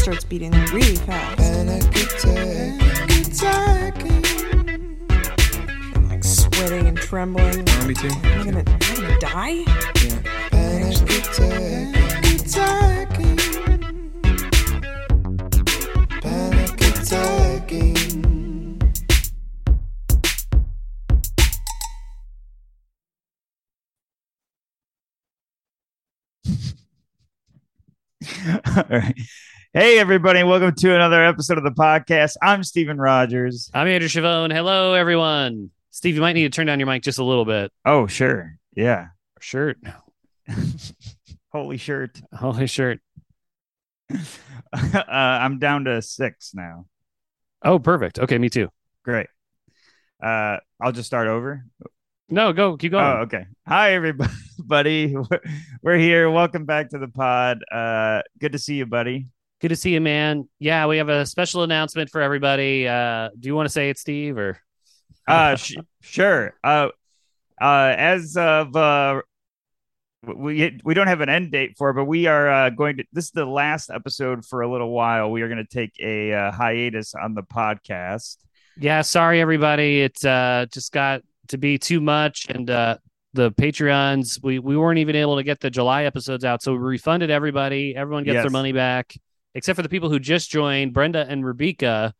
starts beating really fast. I'm like sweating and trembling. Me too. Am I gonna, am I gonna die? All right. Hey, everybody, welcome to another episode of the podcast. I'm Stephen Rogers. I'm Andrew Chavone. Hello, everyone. Steve, you might need to turn down your mic just a little bit. Oh, sure. Yeah. Shirt. Holy shirt. Holy shirt. uh, I'm down to six now. Oh, perfect. Okay, me too. Great. Uh, I'll just start over. No, go. Keep going. Oh, okay. Hi, everybody. We're, we're here. Welcome back to the pod. Uh, good to see you, buddy. Good to see you, man. Yeah, we have a special announcement for everybody. Uh, do you want to say it, Steve, or? Uh, sh- sure. Uh, uh, as of uh, we we don't have an end date for, it, but we are uh, going to. This is the last episode for a little while. We are going to take a uh, hiatus on the podcast. Yeah, sorry, everybody. It uh, just got to be too much, and uh, the Patreons we we weren't even able to get the July episodes out, so we refunded everybody. Everyone gets Yes. their money back, except for the people who just joined, Brenda and Rebecca,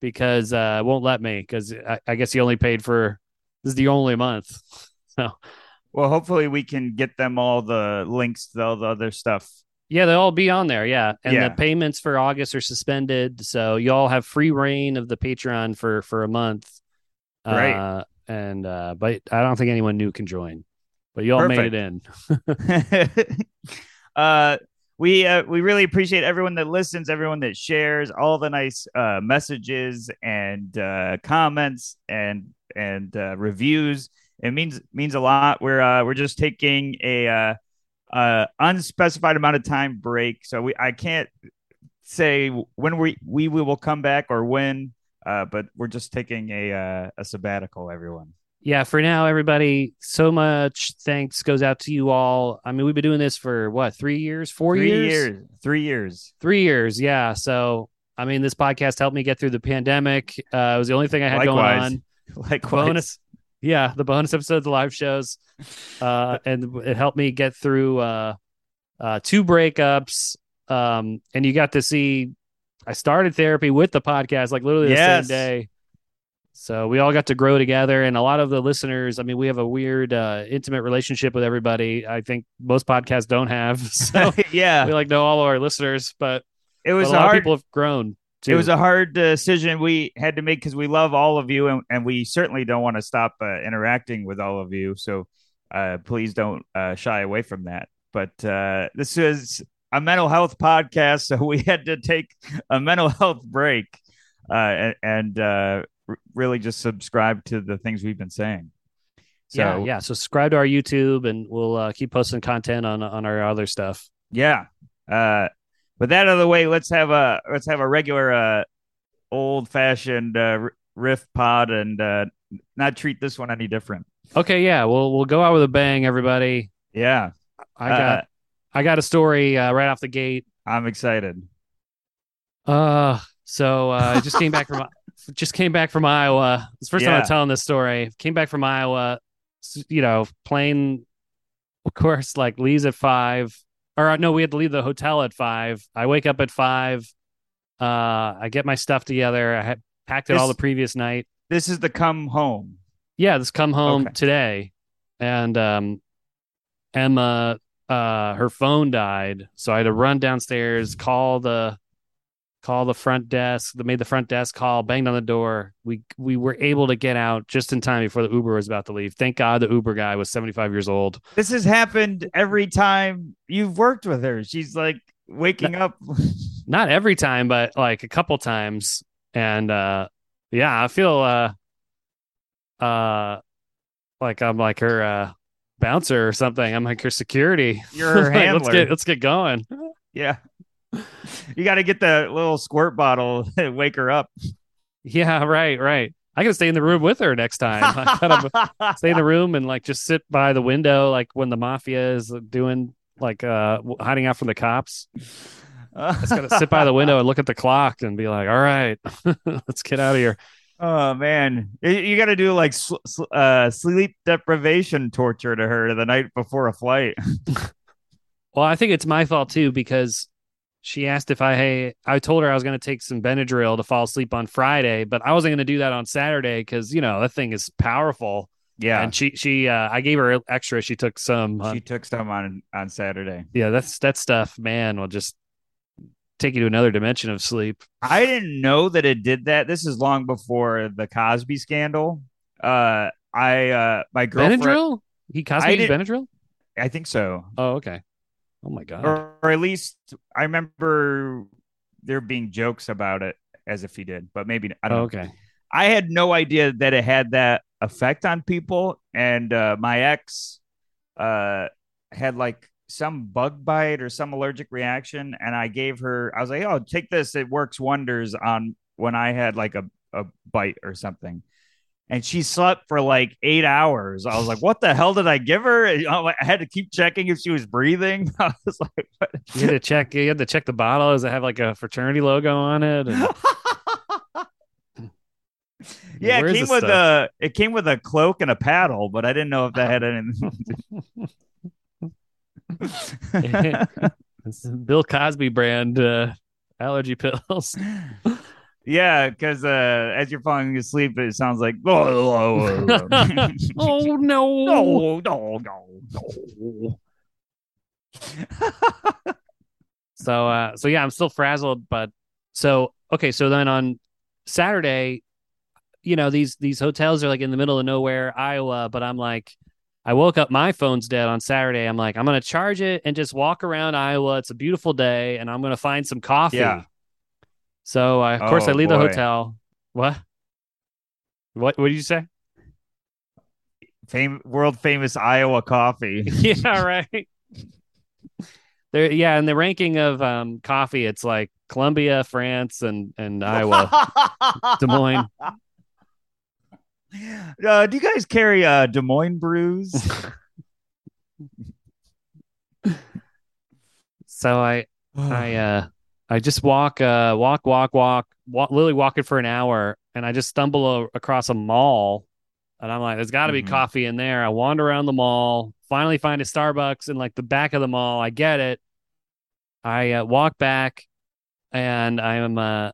because uh, won't let me because I, I guess he only paid for this is the only month. So Well, hopefully we can get them all the links to all the other stuff. yeah, they'll all be on there. Yeah, and Yeah. the payments for August are suspended, so you all have free reign of the Patreon for for a month. Right. Uh, and uh, but I don't think anyone new can join. But you all made it in. uh we uh, we really appreciate everyone that listens, everyone that shares, all the nice uh, messages and uh, comments and and uh, reviews. It means means a lot. We're uh, we're just taking a uh, uh, unspecified amount of time break, so we I can't say when we we will come back or when, uh, but we're just taking a uh, a sabbatical. Everyone. yeah, for now, everybody, so much thanks goes out to you all. I mean, we've been doing this for what, three years, four Three years? years. Three years. Three years, yeah. So, I mean, this podcast helped me get through the pandemic. Uh, it was the only thing I had Likewise. going on. Likewise. Bonus, yeah, the bonus episodes, the live shows, uh, and it helped me get through uh, uh, two breakups. Um, and you got to see, I started therapy with the podcast, like literally the Yes. same day. So we all got to grow together, and a lot of the listeners. I mean, we have a weird, uh, intimate relationship with everybody. I think most podcasts don't have. So yeah. we like know all of our listeners, but, It but was a a lot hard of people have grown. Too. it was a hard decision we had to make because we love all of you and, and we certainly don't want to stop uh, interacting with all of you so uh, please don't uh, shy away from that but uh, this is a mental health podcast so we had to take a mental health break uh, and, uh, r- really just subscribe to the things we've been saying so yeah, yeah. So subscribe to our YouTube, and we'll uh, keep posting content on on our other stuff. yeah uh with that out of the way let's have a let's have a regular uh old fashioned uh riff pod and uh not treat this one any different Okay, yeah, we'll we'll go out with a bang, everybody. yeah I got Uh, I got a story uh, right off the gate. i'm excited Uh, so uh, I just came back from just came back from Iowa. It's the first time I'm telling this story. Came back from Iowa. You know, plane, of course, like leaves at five. Or uh, no, we had to leave the hotel at five. I wake up at five. Uh, I get my stuff together. I had packed it all the previous night. this is the come home yeah, this come home Okay. today, and um, Emma, uh, her phone died, so I had to run downstairs, call the, call the front desk. They made the front desk call, banged on the door. We we were able to get out just in time before the Uber was about to leave. Thank God the Uber guy was seventy five years old. this has happened every time you've worked with her she's like waking up Not every time, but like a couple times, and uh, yeah, I feel uh, uh, like I'm like her uh bouncer or something. I'm like her security. You're her let's get let's get going. yeah you got to get the little squirt bottle and wake her up Yeah, right, right. I gotta stay in the room with her next time. I gotta stay in the room and like just sit by the window, like when the mafia is doing like uh hiding out from the cops. I just gotta sit by the window and look at the clock and be like, all right, let's get out of here. Oh man, you, got to do like uh, sleep deprivation torture to her the night before a flight. Well, I think it's my fault too because she asked if I hey I told her I was going to take some Benadryl to fall asleep on Friday, but I wasn't going to do that on Saturday because you know that thing is powerful. Yeah, And she she uh, I gave her extra. She took some. uh, she took some on on Saturday. yeah, that's that stuff, man. Will just take you to another dimension of sleep. I didn't know that it did that. This is long before the Cosby scandal. Uh, I uh, my girlfriend. Benadryl? He Cosby I Benadryl? I think so. Oh, okay. Oh my god. or, or at least I remember there being jokes about it as if he did, but maybe I don't Oh, know. okay. I had no idea that it had that effect on people, and uh, my ex uh, had like some bug bite or some allergic reaction, and I gave her. I was like, "Oh, take this; it works wonders on when I had like a a bite or something." And she slept for like eight hours. I was like, "What the hell did I give her?" I had to keep checking if she was breathing. I was like, what? You had to check. You had to check the bottle. Does it have like a fraternity logo on it? And yeah, it came with stuff? a it came with a cloak and a paddle, but I didn't know if that had anything. It's Bill Cosby brand uh, allergy pills. yeah, because uh, as you're falling asleep, it sounds like oh no oh no! no no no. So uh so yeah, I'm still frazzled, but so okay, so then on Saturday, you know, these these hotels are like in the middle of nowhere, Iowa, but I'm like I woke up my phone's dead on Saturday. I'm like, I'm gonna charge it and just walk around Iowa. It's a beautiful day, and I'm gonna find some coffee. Yeah. So I, of course I Oh, leave the hotel. What? What what did you say? Fame, world famous Iowa coffee. yeah, right. There, yeah, in the ranking of um, coffee, it's like Colombia, France, and and Iowa, Des Moines. Uh, do you guys carry uh, Des Moines brews? So I I uh I just walk uh walk walk walk walk literally walking for an hour, and I just stumble o- across a mall, and I'm like, there's got to be Mhm. coffee in there. I wander around the mall, finally find a Starbucks in like the back of the mall. I get it. I uh, walk back, and I'm uh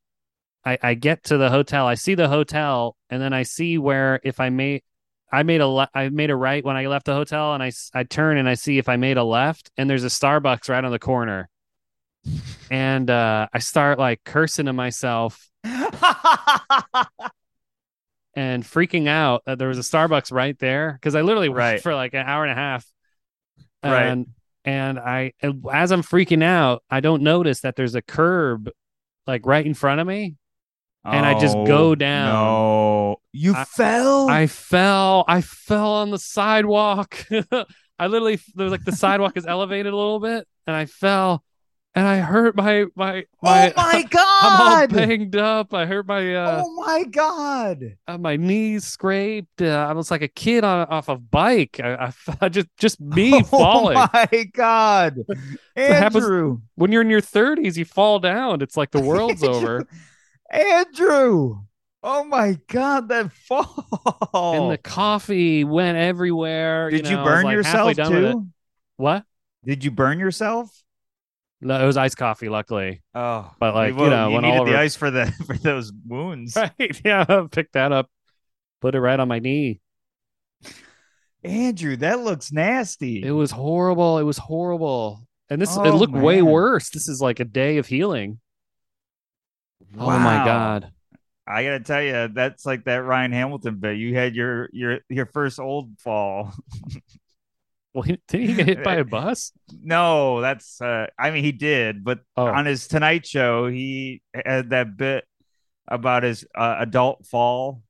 I, I get to the hotel. I see the hotel, and then I see where if I made, I made a le- I made a right when I left the hotel, and I I turn and I see if I made a left, and there's a Starbucks right on the corner, and uh, I start like cursing to myself and freaking out that there was a Starbucks right there because I literally Right. for like an hour and a half, Right. and and I and as I'm freaking out, I don't notice that there's a curb like right in front of me. And I just go Oh, down. No, you I- fell. I fell. I fell on the sidewalk. I literally there's like the sidewalk is elevated a little bit, and I fell, and I hurt my my my. oh my god! I'm all banged up. I hurt my uh, oh my god! uh, my knees scraped. Uh, I was like a kid on off a bike. I, I, I just just me falling. Oh my god! happens- Andrew, When you're in your 30s, you fall down. It's like the world's over. Andrew! Oh my god! That fall. And the coffee went everywhere. Did you, know, was, burn like, yourself halfway done with it. too? What? Did you burn yourself? No, it was iced coffee, luckily. Oh, But, like, you know, you when needed all the ice for the for those wounds. Right. Yeah. Pick that up. Put it right on my knee. Andrew, that looks nasty. It was horrible. It was horrible. And this it Oh, looked way worse. This is like a day of healing. Oh my god. I gotta tell you, that's like that Ryan Hamilton bit. You had your your your first old fall. Well, he, did he get hit by a bus? No, that's uh I mean he did, but Oh. on his Tonight Show, he had that bit about his uh, adult fall.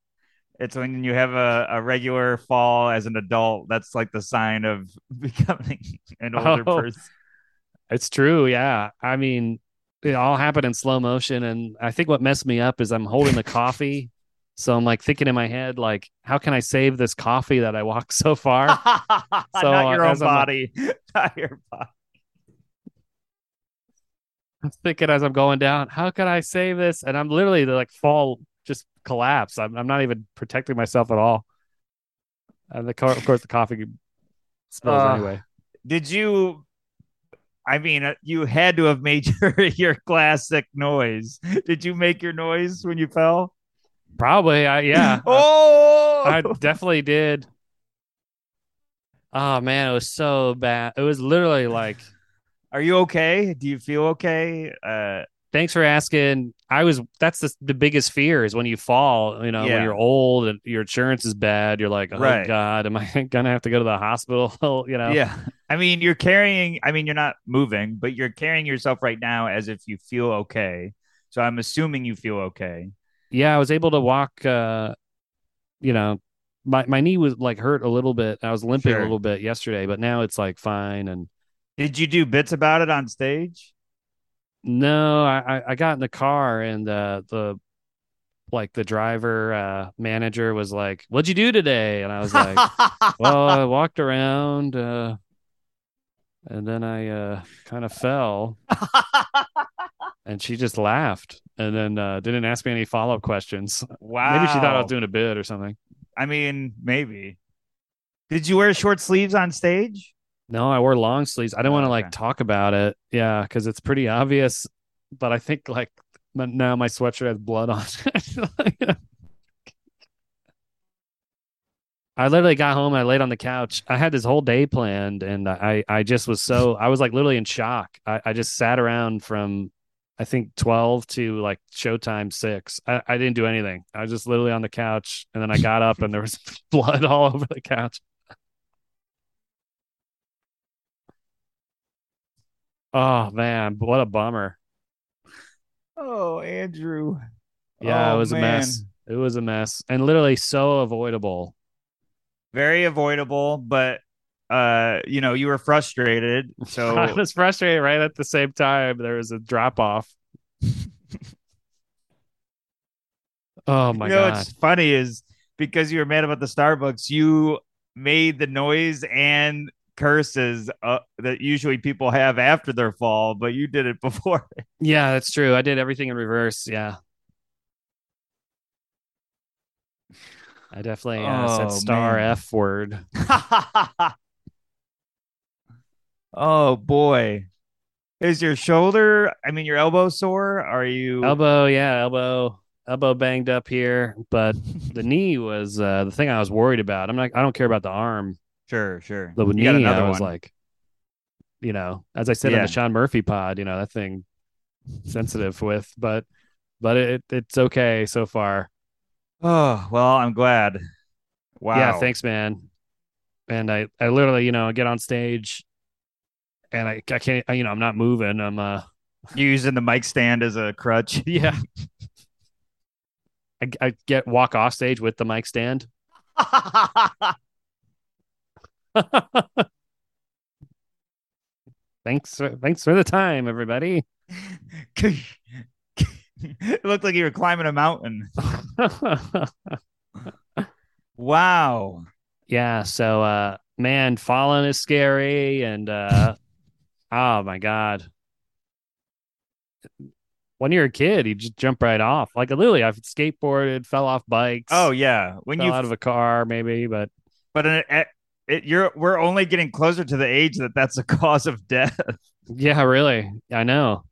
It's when you have a, a regular fall as an adult. That's like the sign of becoming an older Oh. person. It's true. Yeah. I mean, it all happened in slow motion. And I think what messed me up is I'm holding the coffee. So I'm like thinking in my head, like, how can I save this coffee that I walked so far? So, Not your uh, own uh, body. Not your body. I'm thinking as I'm going down, how can I save this? And I'm literally like fall, just collapse. I'm, I'm not even protecting myself at all. And the car, of course, the coffee smells Uh, anyway. Did you? I mean, uh, you had to have made your your classic noise. Did you make your noise when you fell? Probably, I yeah. oh, I definitely did. Oh man, it was so bad. It was literally like, are you okay? Do you feel okay? Uh, thanks for asking. I was that's the the biggest fear is when you fall, you know, Yeah. when you're old and your insurance is bad, you're like, oh Right. god, am I gonna have to go to the hospital? you know. yeah. I mean, you're carrying. I mean, you're not moving, but you're carrying yourself right now as if you feel okay. So I'm assuming you feel okay. Yeah, I was able to walk uh you know, my my knee was like hurt a little bit. I was limping Sure. a little bit yesterday, but now it's like fine and Did you do bits about it on stage? No, I, I- got in the car and uh, the like the driver uh, manager was like, "What'd you do today?" And I was like, "Well, I walked around, uh, and then I uh, kind of fell." And she just laughed and then uh, didn't ask me any follow up questions. wow. Maybe she thought I was doing a bit or something. I mean, maybe. Did you wear short sleeves on stage? No, I wore long sleeves. I didn't want to oh, like Okay. talk about it. Yeah, because it's pretty obvious. But I think like now my sweatshirt has blood on it. I literally got home. I laid on the couch. I had this whole day planned, and I I just was so I was like literally in shock. I, I just sat around from I think twelve to like showtime six. I, I didn't do anything. I was just literally on the couch, and then I got up, and there was blood all over the couch. Oh man, what a bummer. Oh, Andrew. Yeah, Oh, it was a mess. It was a mess and literally so avoidable. Very avoidable, but uh, you know, you were frustrated. So I was frustrated right at the same time. There was a drop off. oh my you know god. what's funny is because you were mad about the Starbucks, you made the noise and curses uh, that usually people have after their fall, but you did it before. Yeah, that's true. I did everything in reverse. Yeah. I definitely uh, Oh, said star man. F word. oh boy. Is your shoulder, I mean your elbow sore? Are you Elbow, yeah, elbow, elbow banged up here, but the knee was uh, the thing I was worried about. I'm not. I don't care about the arm. Sure, sure. The You knee, got another I was one. like, you know, as I said on the Sean Murphy pod, you know, that thing sensitive with, but but it it's okay so far. Oh, well, I'm glad. Wow. Yeah, thanks, man. And I I literally, you know, get on stage, and I I can't, you know, I'm not moving. I'm uh, using the mic stand as a crutch. yeah. I, I get walk off stage with the mic stand. thanks, for, thanks for the time, everybody. it looked like you were climbing a mountain. Wow. yeah. So, uh, man, falling is scary, and uh, oh my god, when you're a kid, you just jump right off. Like literally, I've skateboarded, fell off bikes. Oh yeah. When you out of a car, maybe, but but it, it, you're we're only getting closer to the age that that's a cause of death. yeah, really, I know.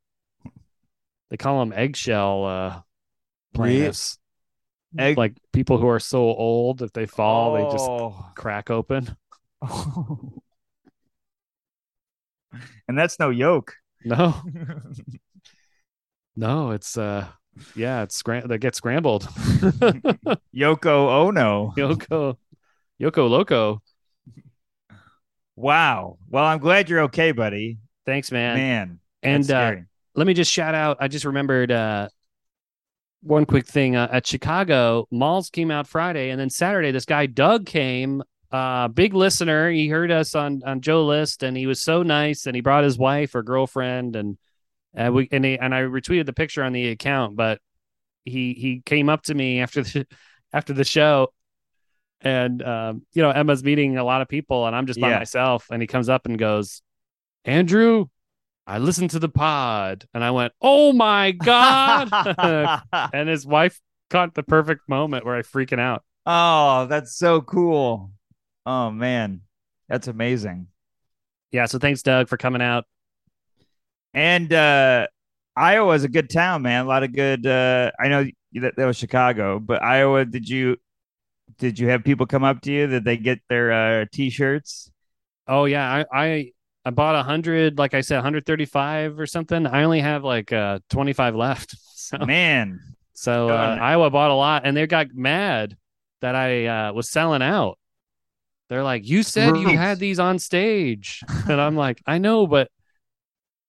They call them eggshell uh, plaintiffs. Egg- Like people who are so old, if they fall, they just Oh. crack open. and that's no yoke. No, no, it's uh, yeah, it's scram- they get scrambled. Yoko Ono. Yoko, Yoko Loco. Wow. Well, I'm glad you're okay, buddy. Thanks, man. Man. and uh, let me just shout out. I just remembered uh, one quick thing uh, at Chicago. Malls came out Friday, and then Saturday, this guy Doug came. Uh, big listener. He heard us on on Joe List, and he was so nice. And he brought his wife or girlfriend, and uh, we and he, and I retweeted the picture on the account. But he he came up to me after the after the show, and um, you know Emma's meeting a lot of people, and I'm just by Yeah. myself. And he comes up and goes, "Andrew, I listened to the pod and I went, Oh my God. and his wife caught the perfect moment where I freaking out. oh, that's so cool. Oh man, that's amazing. Yeah. So thanks, Doug, for coming out. And uh Iowa's a good town, man. A lot of good uh I know that, that was Chicago, but Iowa, did you did you have people come up to you? Did they get their uh t-shirts? Oh yeah, I I, I bought a hundred, like I said, 135 or something. I only have like uh 25 left. So Man, so uh. Iowa bought a lot, and they got mad that I uh, was selling out. They're like, "You said you had these on stage," and I'm like, "I know, but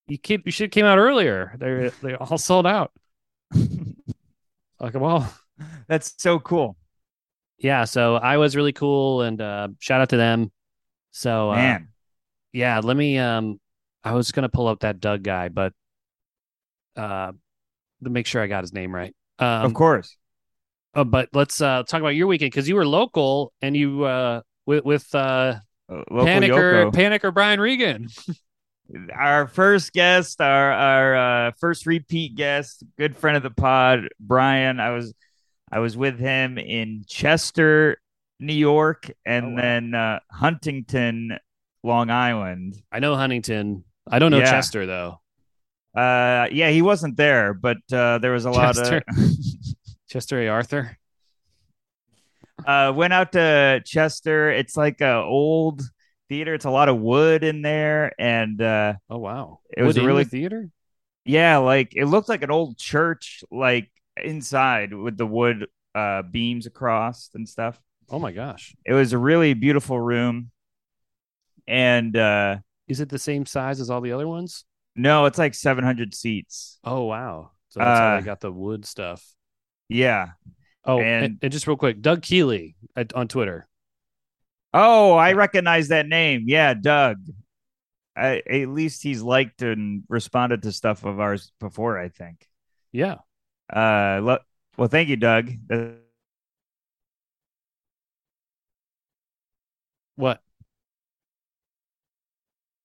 you keep you should have came out earlier. They they all sold out." Like, well, that's so cool. Yeah. So I was really cool, and uh, shout out to them. So uh, yeah, let me. Um, I was gonna pull up that Doug guy, but uh, to make sure I got his name right. Um, of course. Uh, but let's uh, talk about your weekend because you were local and you uh, with with uh, Uh, local Panicker Yoko. Panicker Brian Regan. our first guest, our our uh, first repeat guest, good friend of the pod, Brian. I was I was with him in Chester, New York, and Oh, wow. then uh, Huntington, Long Island. I know Huntington. I don't know Yeah. Chester though. Uh, yeah, he wasn't there, but uh, there was a lot of. Chester A. Arthur. uh, went out to Chester. It's like a old theater. It's a lot of wood in there, and uh, Oh wow, It was Wood in really- the theater. Yeah, like it looked like an old church, like inside with the wood uh beams across and stuff. Oh my gosh, It was a really beautiful room. And uh is it the same size as all the other ones? no, it's like 700 seats. Oh wow, so that's how Uh, they got the wood stuff. Yeah. Oh, and- and, and just real quick, Doug Keeley at, on Twitter. Oh, I recognize that name. Yeah, Doug. I, at least he's liked and responded to stuff of ours before, I think. Yeah, Uh lo- well, thank you, Doug. What?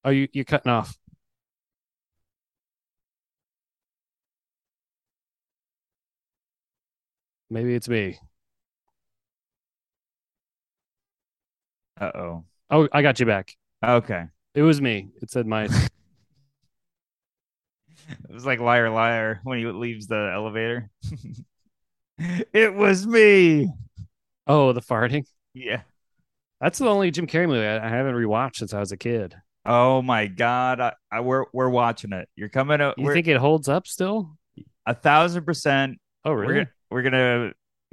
Are you you cutting off? Maybe it's me. Uh-oh. Oh, I got you back. Okay. It was me. It said my. It was like liar liar when he leaves the elevator. it was me. oh, the farting. Yeah. That's the only Jim Carrey movie I, I haven't rewatched since I was a kid. Oh my god. I, I we're we're watching it. You're coming out. You think it holds up still? a thousand percent. Oh, We're gonna, we're gonna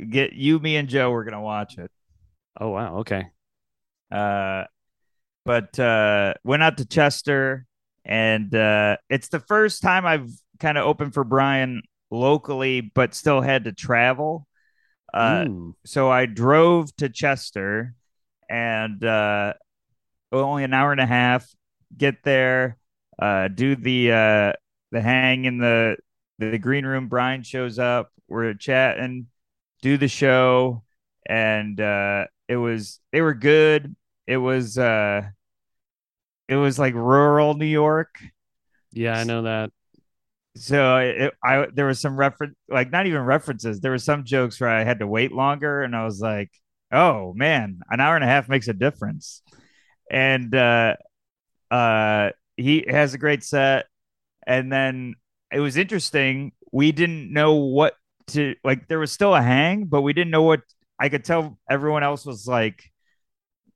get you, me, and Joe. We're gonna watch it. Oh, wow. Okay. Uh, but uh, went out to Chester, and uh, it's the first time I've kind of opened for Brian locally, but still had to travel. Uh, so I drove to Chester and uh only an hour and a half get there uh do the uh the hang in the the green room. Brian shows up we're chatting do the show and uh it was they were good. It was uh it was like rural New York Yeah, I know that. so it, I there was some reference, like not even references. There were some jokes where I had to wait longer, and I was like, "Oh man, an hour and a half makes a difference." And uh, uh, he has a great set, and then it was interesting. We didn't know what to like. There was still a hang, but we didn't know what. I could tell everyone else was like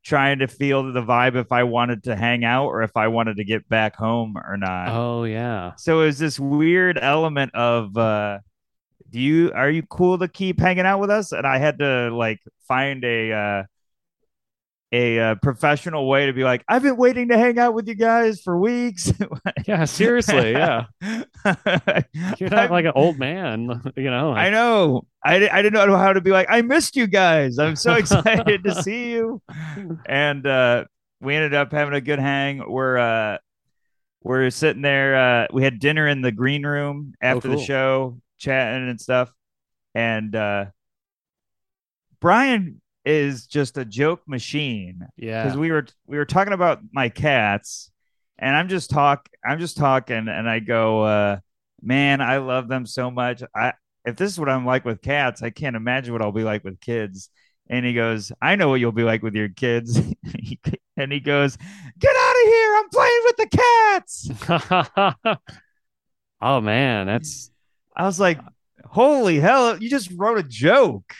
trying to feel the vibe if I wanted to hang out or if I wanted to get back home or not Oh, yeah. so it was this weird element of uh do you are you cool to keep hanging out with us and i had to like find a uh a uh, professional way to be like i've been waiting to hang out with you guys for weeks Yeah, seriously. Yeah. You're not I'm- like an old man, you know? I know. I, I didn't know how to be like, I missed you guys. I'm so excited to see you. And uh, we ended up having a good hang. We're uh, we're sitting there. Uh, we had dinner in the green room after the cool. show, chatting and stuff. And uh, Brian is just a joke machine yeah. because we were we were talking about my cats, and I'm just talk I'm just talking and I go, uh, man, I love them so much. I if this is what I'm like with cats, I can't imagine what I'll be like with kids. And he goes, I know what you'll be like with your kids. and he goes, Get out of here. I'm playing with the cats. oh man, that's I was like, Holy hell, you just wrote a joke.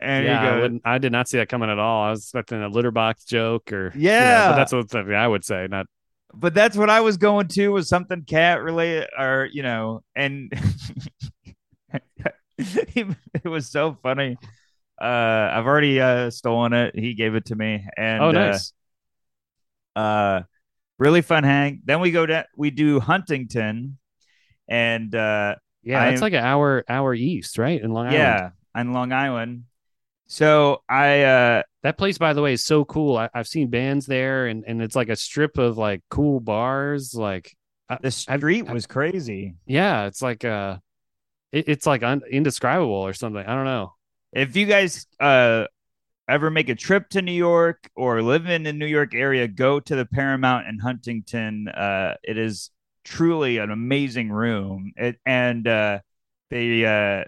And yeah. he I, I did not see that coming at all. I was expecting a litter box joke or you know, Yeah. but that's what I would say. Not but that's what I was going to was something cat related or you know, and it was so funny. Uh I've already uh stolen it. He gave it to me and oh uh, nice. uh really fun hang. Then we go to we do Huntington and uh yeah, it's like an hour hour east, right? In Long Island. yeah, on Long Island. So I uh That place, by the way, is so cool. I, I've seen bands there, and, and it's like a strip of like cool bars. Like, the street was crazy. yeah, it's like uh, it, it's like un, indescribable or something. I don't know. if you guys uh ever make a trip to New York or live in the New York area, go to the Paramount in Huntington. Uh, it is truly an amazing room. It, and uh, they uh,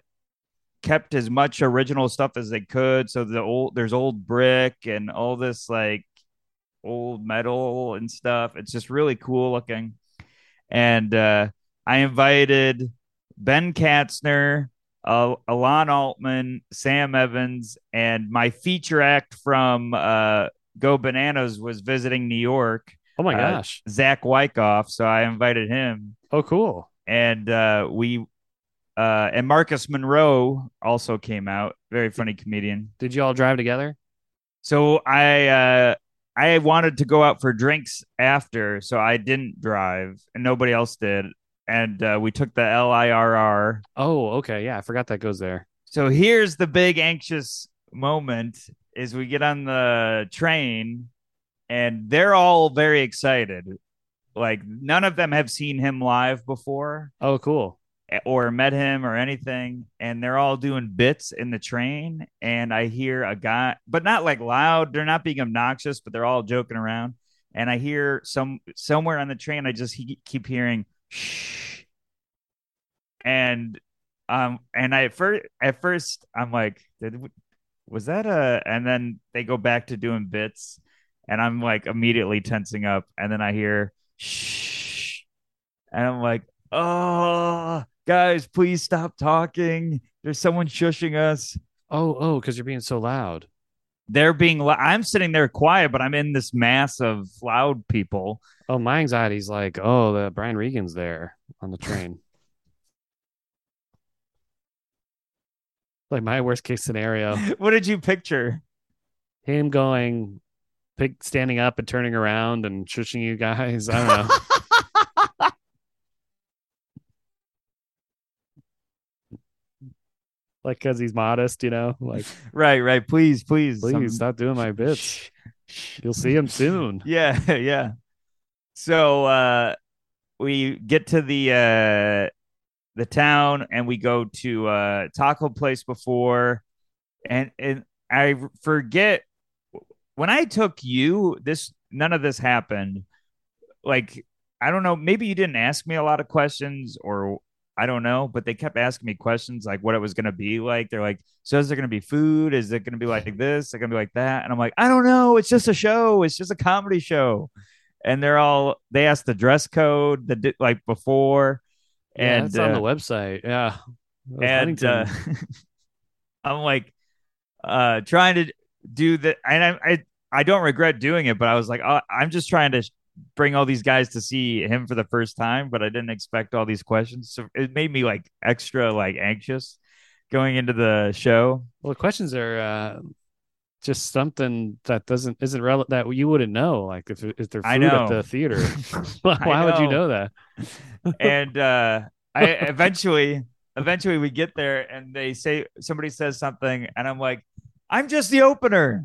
kept as much original stuff as they could. So the old there's old brick and all this like old metal and stuff. It's just really cool looking. And uh, I invited Ben Katzner, uh, Alon Altman, Sam Evans, and my feature act from uh, Go Bananas was visiting New York, Oh my Uh, gosh. Zach Wyckoff. So I invited him, Oh, cool. and uh, we uh, and Marcus Monroe also came out. Very funny comedian. Did you all drive together? So I uh, I wanted to go out for drinks after, so I didn't drive, and nobody else did. And uh, we took the LIRR. Oh, okay. Yeah, I forgot that goes there. So here's the big anxious moment: is we get on the train, and they're all very excited. Like none of them have seen him live before Oh, cool. Or met him or anything and they're all doing bits in the train and i hear a guy but not like loud. They're not being obnoxious but they're all joking around. And i hear some somewhere on the train i just he, keep hearing shh. And um and i at first at first i'm like did was that a and then they go back to doing bits and i'm like immediately tensing up and then i hear shh. And i'm like oh guys please stop talking there's someone shushing us Oh, oh, because you're being so loud. they're being i'm sitting there quiet but i'm in this mass of loud people Oh, my anxiety's like, oh, the Brian Regan's there on the train. like my worst case scenario, what did you picture him going, pick, standing up and turning around and shushing you guys. I don't know. like because he's modest, you know. Like, right right please please please some- stop doing my bits. You'll see him soon. yeah yeah so uh we get to the uh the town and we go to uh taco place before and and i forget when i took you this none of this happened like i don't know maybe you didn't ask me a lot of questions or i don't know but they kept asking me questions like what it was going to be like. They're like so is there going to be food? Is it going to be like this? Is it going to be like that? And i'm like i don't know. It's just a show. It's just a comedy show. And they're all they asked the dress code the like before Yeah, and it's on uh, the website. Yeah. and uh, I'm like uh trying to do the and I, I I don't regret doing it, but I was like, oh, I'm just trying to bring all these guys to see him for the first time, but I didn't expect all these questions, so it made me like extra like anxious going into the show. well, the questions are uh, just something that doesn't isn't relevant that you wouldn't know. Like if if they're food at the theater, why would you know that? and uh I eventually eventually we get there and they say somebody says something and I'm like I'm just the opener.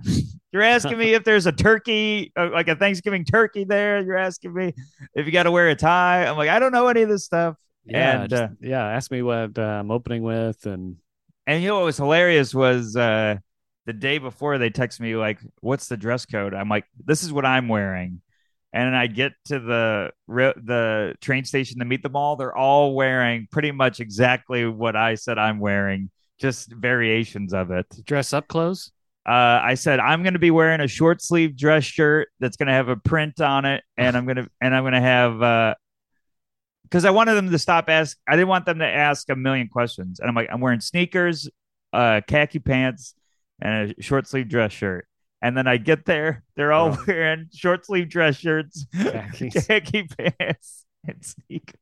You're asking me if there's a turkey uh, like a Thanksgiving turkey there. You're asking me if you got to wear a tie. I'm like I don't know any of this stuff. Yeah, And, just- uh, yeah. Ask me what uh, I'm opening with, and And you know what was hilarious was uh the day before they text me like what's the dress code? I'm like this is what I'm wearing. and I get to the the train station to meet them all. They're all wearing pretty much exactly what I said I'm wearing, just variations of it. Dress up clothes. Uh, I said I'm going to be wearing a short sleeve dress shirt that's going to have a print on it, and I'm gonna and I'm gonna have uh, because I wanted them to stop ask. I didn't want them to ask a million questions, and I'm like, I'm wearing sneakers, uh, khaki pants, and a short sleeve dress shirt. And then I get there, they're all Oh. wearing short sleeve dress shirts, Khakis. khaki pants, and sneakers.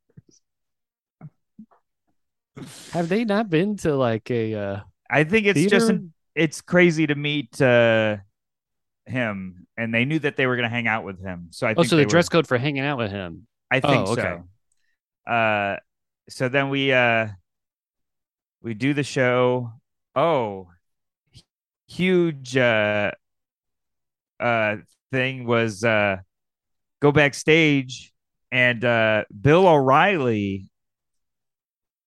Have they not been to like a uh, I think it's theater? just it's crazy to meet uh, him, and they knew that they were going to hang out with him. So I oh, think so the were- dress code for hanging out with him. I think Oh, okay. so. Uh, so then we uh we do the show. Oh, huge uh uh thing was uh go backstage and uh Bill O'Reilly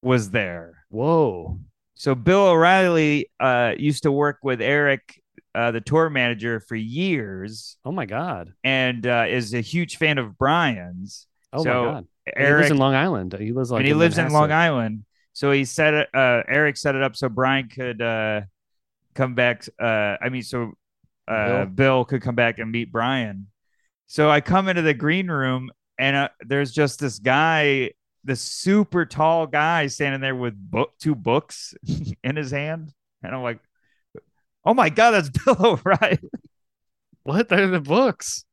was there. Whoa. So Bill O'Reilly uh used to work with Eric uh the tour manager for years Oh my god. and uh is a huge fan of Brian's. Oh So, my god. And he lives in Long Island. He lives like and he lives in Long Island. So he set it. Uh, Eric set it up so Brian could uh, come back. Uh, I mean, so uh, Bill? Bill. could come back and meet Brian. So I come into the green room, and uh, there's just this guy, this super tall guy, standing there with book, two books in his hand, and I'm like, "Oh my god, that's Bill O'Reilly!" What? They're the books.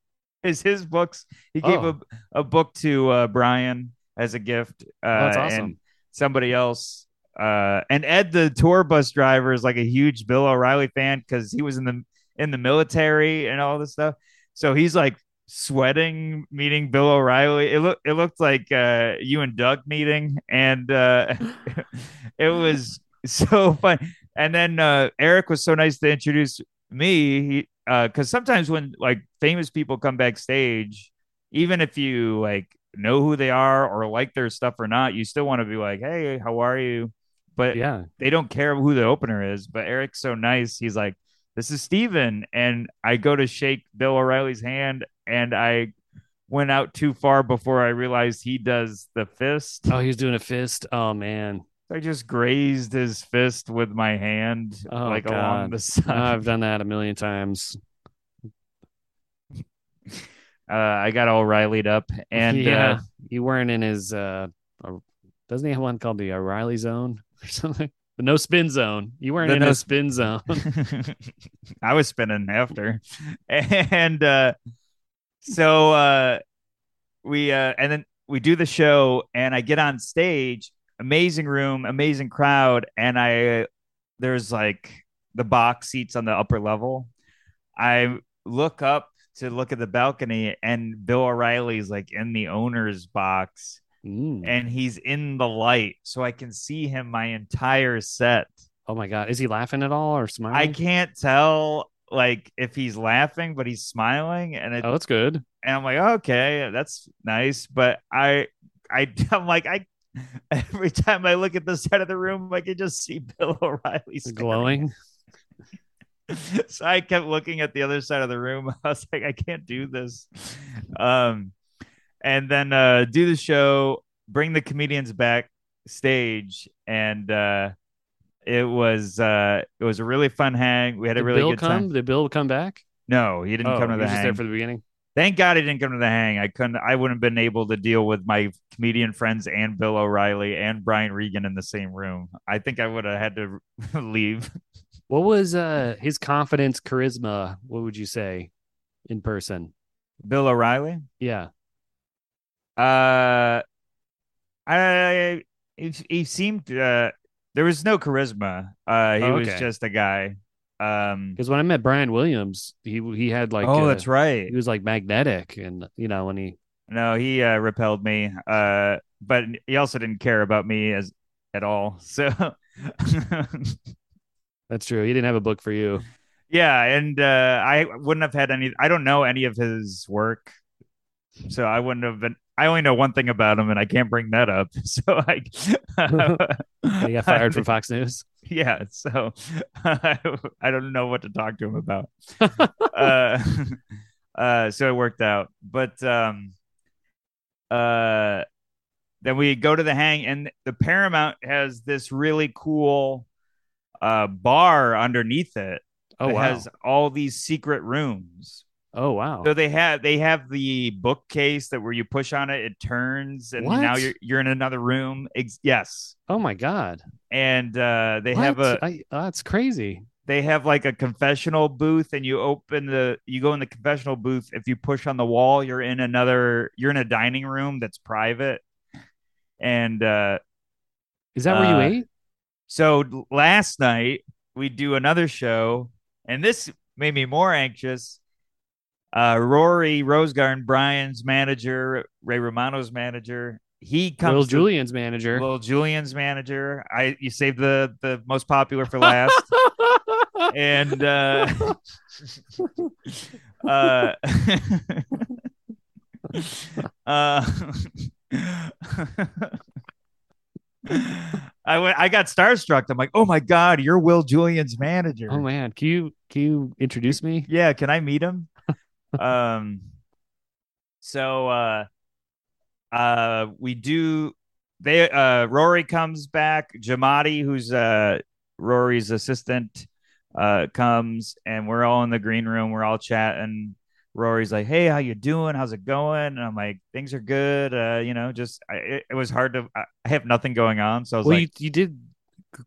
Is his books? He gave Oh. a, a book to uh, Brian as a gift. Uh, that's awesome. And somebody else. Uh, and Ed, the tour bus driver, is like a huge Bill O'Reilly fan because he was in the in the military and all this stuff. So he's like sweating meeting Bill O'Reilly. It looked it looked like uh, you and Doug meeting, and uh, it was so fun. And then uh, Eric was so nice to introduce me. He because sometimes when like famous people come backstage, even if you like know who they are or like their stuff or not, you still want to be like, "Hey, how are you?" But Yeah. they don't care who the opener is. But Eric's so nice. He's like, "This is Steven. and I go to shake Bill O'Reilly's hand, and I went out too far before I realized he does the fist. Oh, he was doing a fist. Oh man. I just grazed his fist with my hand, Oh, like along the side. I've done that a million times. uh, I got all riled up, and yeah, uh, you weren't in his. uh uh, Doesn't he have one called the O'Reilly Zone or something? The no spin zone. You weren't in no a spin zone. I was spinning after, and uh, so uh, we uh, and then we do the show, and I get on stage. Amazing room, amazing crowd, and I there's like the box seats on the upper level. I look up to look at the balcony, and Bill O'Reilly's like in the owner's box, Mm. and he's in the light, so I can see him my entire set. Oh my god, is he laughing at all or smiling? I can't tell like if he's laughing, but he's smiling, and it, Oh, that's good. and I'm like, okay, that's nice. But I, I, I'm like, I every time I look at the side of the room, I can just see Bill O'Reilly. Glowing. so I kept looking at the other side of the room. I was like, I can't do this. Um, and then uh, do the show, bring the comedians back stage, and uh, it was uh, it was a really fun hang. We had a really Bill good come? time. Did Bill come back? No, he didn't oh, come to he the hang. there for the beginning. Thank God he didn't come to the hang. I couldn't. I wouldn't have been able to deal with my comedian friends and Bill O'Reilly and Brian Regan in the same room. I think I would have had to leave. What was uh his confidence, charisma? What would you say in person? Bill O'Reilly. Yeah. Uh, I he, he seemed uh there was no charisma. Uh, he Oh, was just a guy. Um, Because when I met Brian Williams, he he had like oh, uh, that's right. he was like magnetic, and you know when he No, he uh, repelled me. Uh, but he also didn't care about me as at all. So. that's true. He didn't have a book for you. Yeah, and uh, I wouldn't have had any. I don't know any of his work, so I wouldn't have been. I only know one thing about him, and I can't bring that up. So I, He got fired from Fox News. Yeah, so I don't know what to talk to him about. uh, Uh, so it worked out. But um, uh, then we go to the hang, and the Paramount has this really cool uh bar underneath it. Oh wow. has all these secret rooms. Oh wow. So they have they have the bookcase that where you push on it, it turns, and now you're you're in another room. Ex- yes, oh my god. and uh, they have a oh, that's crazy. they have like a confessional booth, and you open the you go in the confessional booth. If you push on the wall, you're in another you're in a dining room that's private. And uh, Is that where you Uh, ate? so last night we do another show, and this made me more anxious. Uh, Rory Rosegarten, Brian's manager, Ray Romano's manager, he comes. Will to- Julian's manager. Will Julian's manager. I you saved the the most popular for last, and uh, uh, uh, I went. I got starstruck. I'm like, oh my god, you're Will Julian's manager. oh man, can you can you introduce me? Yeah, can I meet him? Um so uh uh we do they uh Rory comes back, Jamadi, who's uh Rory's assistant, uh comes and we're all in the green room, we're all chatting. Rory's like, "Hey, how you doing? How's it going?" And I'm like, "Things are good." Uh, you know, just I, it, it was hard to. I, I have nothing going on, so I was Well, like, you you did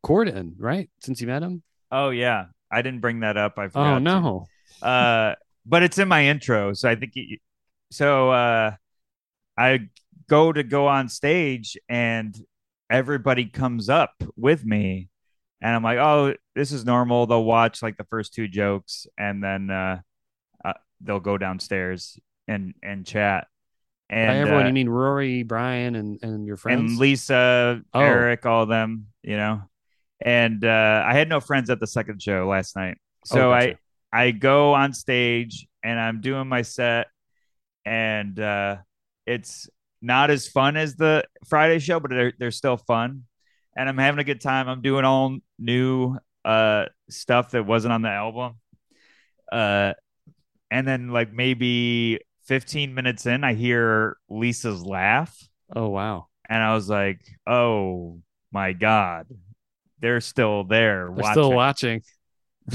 Corden, right? Since you met him. "Oh yeah, I didn't bring that up. I Oh forgot." to. no. uh but it's in my intro so i think it, so uh i go to go on stage and everybody comes up with me and i'm like oh this is normal they'll watch like the first two jokes and then uh, uh they'll go downstairs and and chat and By everyone, uh, you mean Rory, Brian, and and your friends? and Lisa, Oh. Eric, all of them, you know. And uh, I had no friends at the second show last night, so Oh, gotcha. I go on stage and I'm doing my set, and uh, it's not as fun as the Friday show, but they're they're still fun, and I'm having a good time. I'm doing all new uh stuff that wasn't on the album, uh, and then like maybe 15 minutes in, I hear Lisa's laugh oh wow. and I was like, "Oh my god, they're still there They're still watching.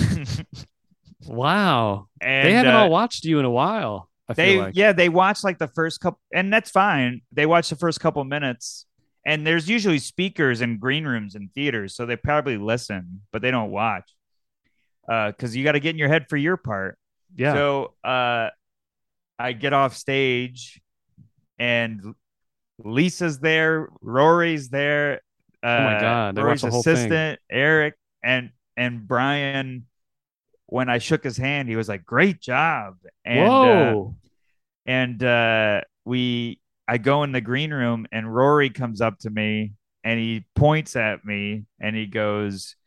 Wow. and they haven't uh, all watched you in a while. I they feel like. yeah they watch like the first couple, and that's fine. They watch the first couple minutes, and there's usually speakers in green rooms and theaters, so they probably listen, but they don't watch because you got to get in your head for your part. yeah. So uh, I get off stage, and Lisa's there, Rory's there. Uh, Oh my God, they Rory's watched the whole thing. assistant, Eric, and and Brian. When I shook his hand, he was like, "Great job!" And uh, Whoa. and uh, we, I go in the green room, and Rory comes up to me and he points at me and he goes,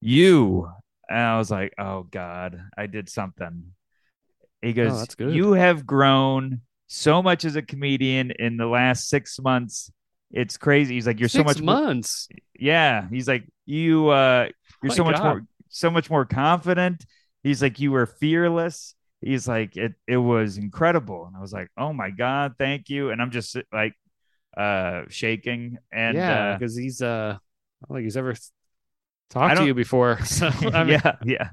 "You." And I was like, "Oh God, I did something." He goes, Oh, that's good. "You have grown so much as a comedian in the last six months. It's crazy." He's like, "You're so Six much more." months. Yeah, he's like, "You, uh, you're My so much more, so much more confident." He's like, "You were fearless." He's like, "It, it was incredible," and I was like, "Oh my God, thank you!" And I'm just like, uh, shaking and yeah, uh, because he's uh, I don't think he's ever talked to you before. So I mean, yeah, yeah.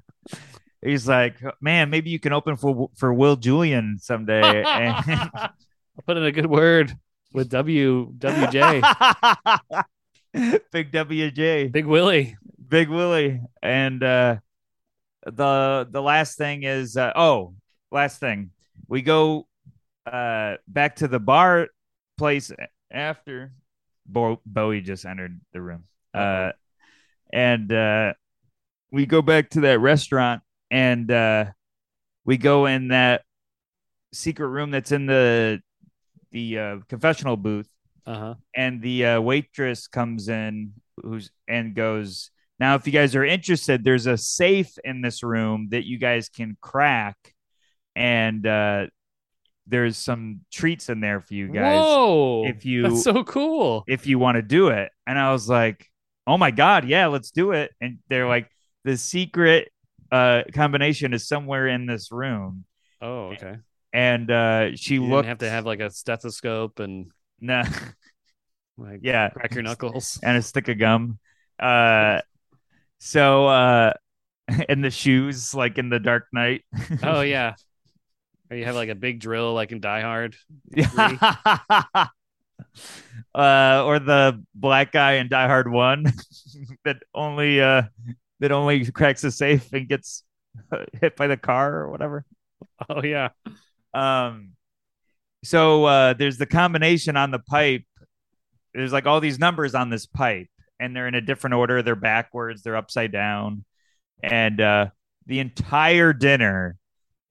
He's like, man, maybe you can open for for Will Julian someday. And- I'll put in a good word with W WJ, Big WJ, Big Willie. Big Willie, and uh, the the last thing is uh, oh, last thing. We go uh back to the bar place after Bo- Bowie just entered the room, uh, and uh, we go back to that restaurant and uh, we go in that secret room that's in the the uh, confessional booth. Uh huh. and the uh, waitress comes in who's and goes now if you guys are interested there's a safe in this room that you guys can crack and uh, there's some treats in there for you guys Whoa! if you- that's so cool. if you want to do it and i was like oh my god yeah let's do it and they're like the secret uh combination is somewhere in this room Oh, okay. and uh, she You looked. have to have like a stethoscope and Nah, like yeah, crack your knuckles. and a stick of gum. Uh, so uh, and the shoes like in the Dark Knight. Oh yeah. Or you have like a big drill like in Die Hard. uh, or the black guy in Die Hard One that only uh that only cracks a safe and gets hit by the car or whatever. Oh yeah. Um, so uh, there's the combination on the pipe. There's like all these numbers on this pipe, and they're in a different order. They're backwards. They're upside down, and uh, the entire dinner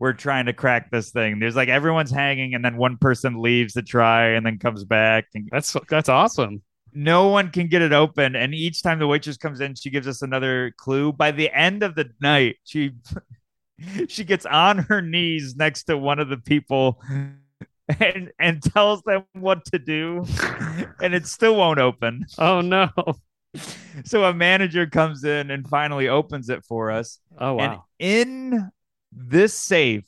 we're trying to crack this thing. There's like everyone's hanging, and then one person leaves to try, and then comes back, and That's that's awesome. no one can get it open. And each time the waitress comes in, she gives us another clue. By the end of the night, she she gets on her knees next to one of the people and and tells them what to do, and it still won't open. Oh no. So a manager comes in and finally opens it for us. Oh And wow. in this safe,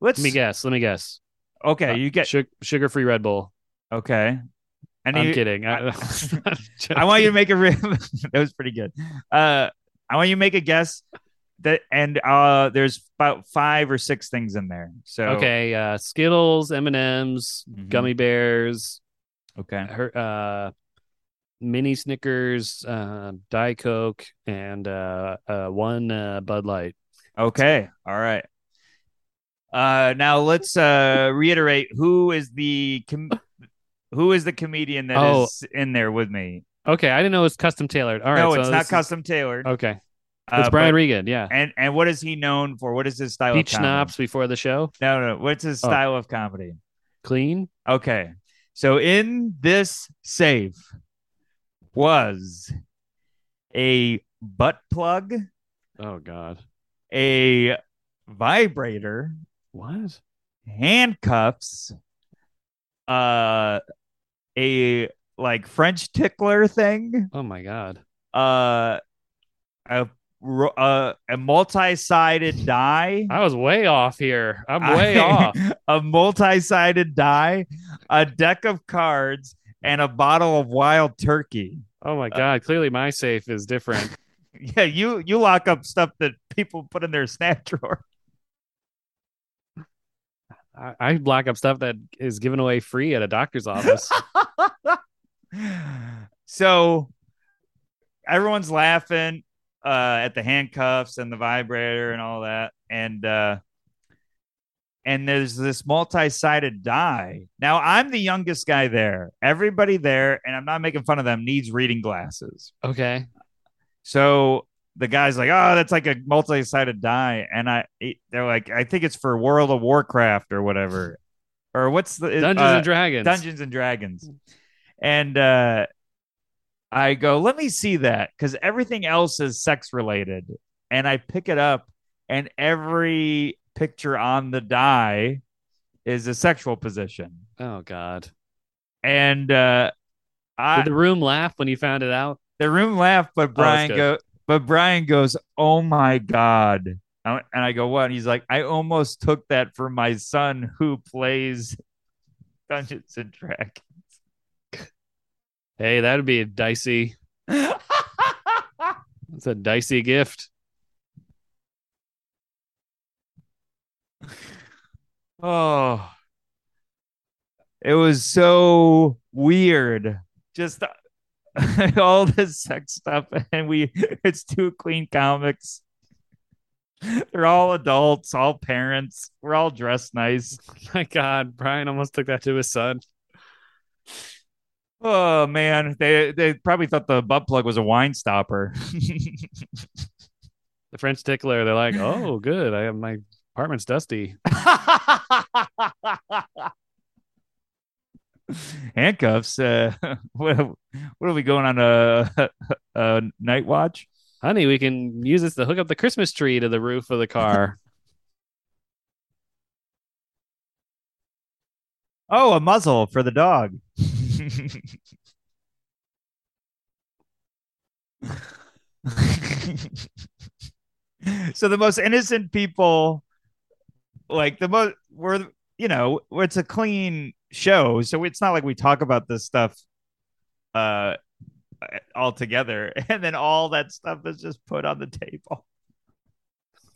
let's Let me guess. Let me guess. okay, Uh, you get sugar free Red Bull. okay. And I'm you- kidding. I, I want you to make a. Re- that was pretty good. Uh, I want you to make a guess that, and uh, there's about five or six things in there. So Okay, uh, Skittles, M and M's, Mhm. gummy bears, okay, her, uh, mini Snickers, uh, Diet Coke, and uh, uh, one uh, Bud Light. okay, all right. Uh, now let's uh reiterate who is the com- who is the comedian that is Oh. in there with me. Okay, I didn't know it was custom tailored. All right, no, so it's not custom tailored. Okay, Uh, it's Brian but- Regan. Yeah, And and what is he known for? What is his style? peach of comedy? before the show. No, no. What's his Oh. style of comedy? Clean. Okay. So in this safe was a butt plug, Oh God, a vibrator, what? handcuffs, uh a like French tickler thing, Oh my God. uh a uh, a multi-sided die. I was way off here. I'm way I- off. A multi-sided die, a deck of cards, and a bottle of wild turkey. Oh my God. Clearly, my safe is different. Yeah, you you lock up stuff that people put in their snack drawer. I, I block up stuff that is given away free at a doctor's office. so everyone's laughing uh, at the handcuffs and the vibrator and all that, and uh, and there's this multi-sided die. Now I'm the youngest guy there. Everybody there, and I'm not making fun of them, needs reading glasses. Okay. So the guy's like, "Oh, that's like a multi-sided die," and I it- they're like, "I think it's for World of Warcraft or whatever, or what's the Dungeons uh, and Dragons. Dungeons and Dragons," and uh, I go, "Let me see that," because everything else is sex related, and I pick it up, and every picture on the die is a sexual position, Oh God. and uh, I Did the room laugh when you found it out? the room laughed, but Brian good. go, but Brian goes, "Oh my god!" And I go, "What?" And he's like, "I almost took that for my son who plays Dungeons and Dragons." Hey, that would be a dicey. It's a dicey gift. oh, it was so weird. Just all this sex stuff, and we it's two clean comics. They're all adults, all parents. We're all dressed nice. My God, Brian almost took that to his son. Oh man, they they probably thought the butt plug was a wine stopper. The French tickler. They're like, oh, good. I have my apartment's dusty. Handcuffs. Uh, what, what are we going on a, a night watch? Honey, we can use this to hook up the Christmas tree to the roof of the car. Oh, a muzzle for the dog. so the most innocent people, like the most, we're you know, it's a clean show, so it's not like we talk about this stuff uh all together and then all that stuff is just put on the table.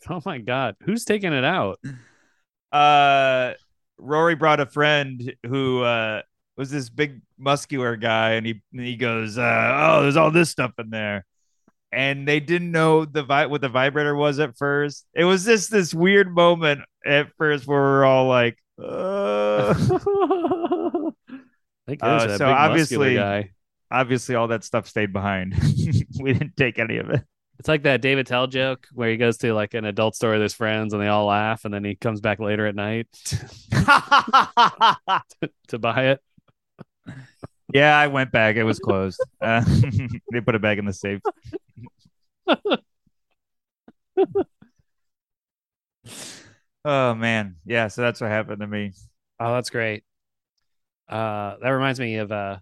Oh my god, who's taking it out? Uh Rory brought a friend who uh was this big muscular guy and he he goes, uh, "Oh, there's all this stuff in there." And they didn't know the vi- what the vibrator was at first. It was just this weird moment at first where we're all like, uh. Uh, so obviously- obviously all that stuff stayed behind. we didn't take any of it. It's like that Dave Attell joke where he goes to like an adult store with his friends and they all laugh, and then he comes back later at night to buy it. yeah, I went back. It was closed. Uh, they put it back in the safe. Oh man, yeah. So that's what happened to me. Oh, that's great. Uh, that reminds me of uh,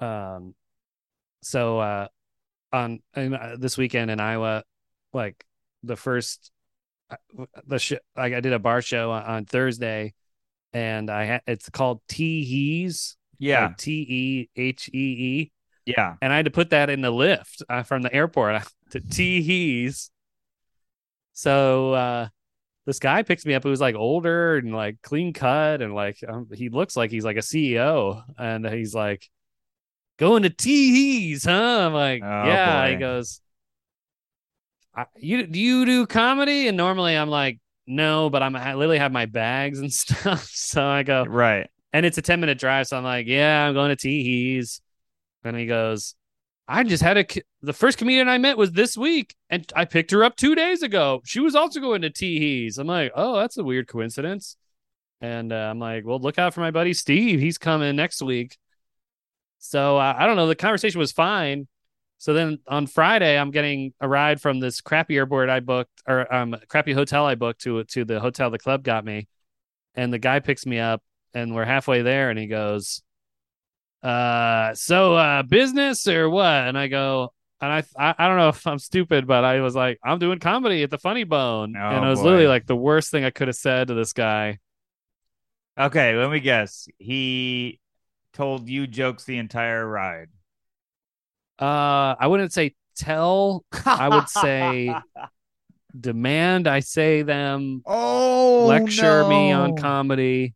um, so uh, on in, uh, this weekend in Iowa, like the first uh, the sh- like I did a bar show on, on Thursday, and I ha- it's called T He's Yeah, T E H E E, yeah. and I had to put that in the lift uh, from the airport to T He's. So uh, this guy picks me up who's like older and like clean cut and like um, he looks like he's like a CEO and he's like going to Teehees, huh? I'm like, Oh, yeah. He goes, I, you do you do comedy? And normally I'm like, no, but I'm I literally have my bags and stuff. So I go, Right. and it's a 10 minute drive. So I'm like, yeah, I'm going to Teehees. And he goes, I just had a, the first comedian I met was this week and I picked her up two days ago. She was also going to Teehees. I'm like, oh, that's a weird coincidence. And uh, I'm like, well, look out for my buddy Steve. He's coming next week. So uh, I don't know. The conversation was fine. So then on Friday, I'm getting a ride from this crappy airport I booked or um crappy hotel I booked to to the hotel the club got me, and the guy picks me up, and we're halfway there, and he goes, "Uh, so uh, business or what?" And I go, and I I, I don't know if I'm stupid, but I was like, "I'm doing comedy at the Funny Bone," Oh, and it was boy. literally like the worst thing I could have said to this guy. Okay, let me guess. He told you jokes the entire ride. Uh, I wouldn't say tell. I would say demand I say them "Oh, lecture me on comedy.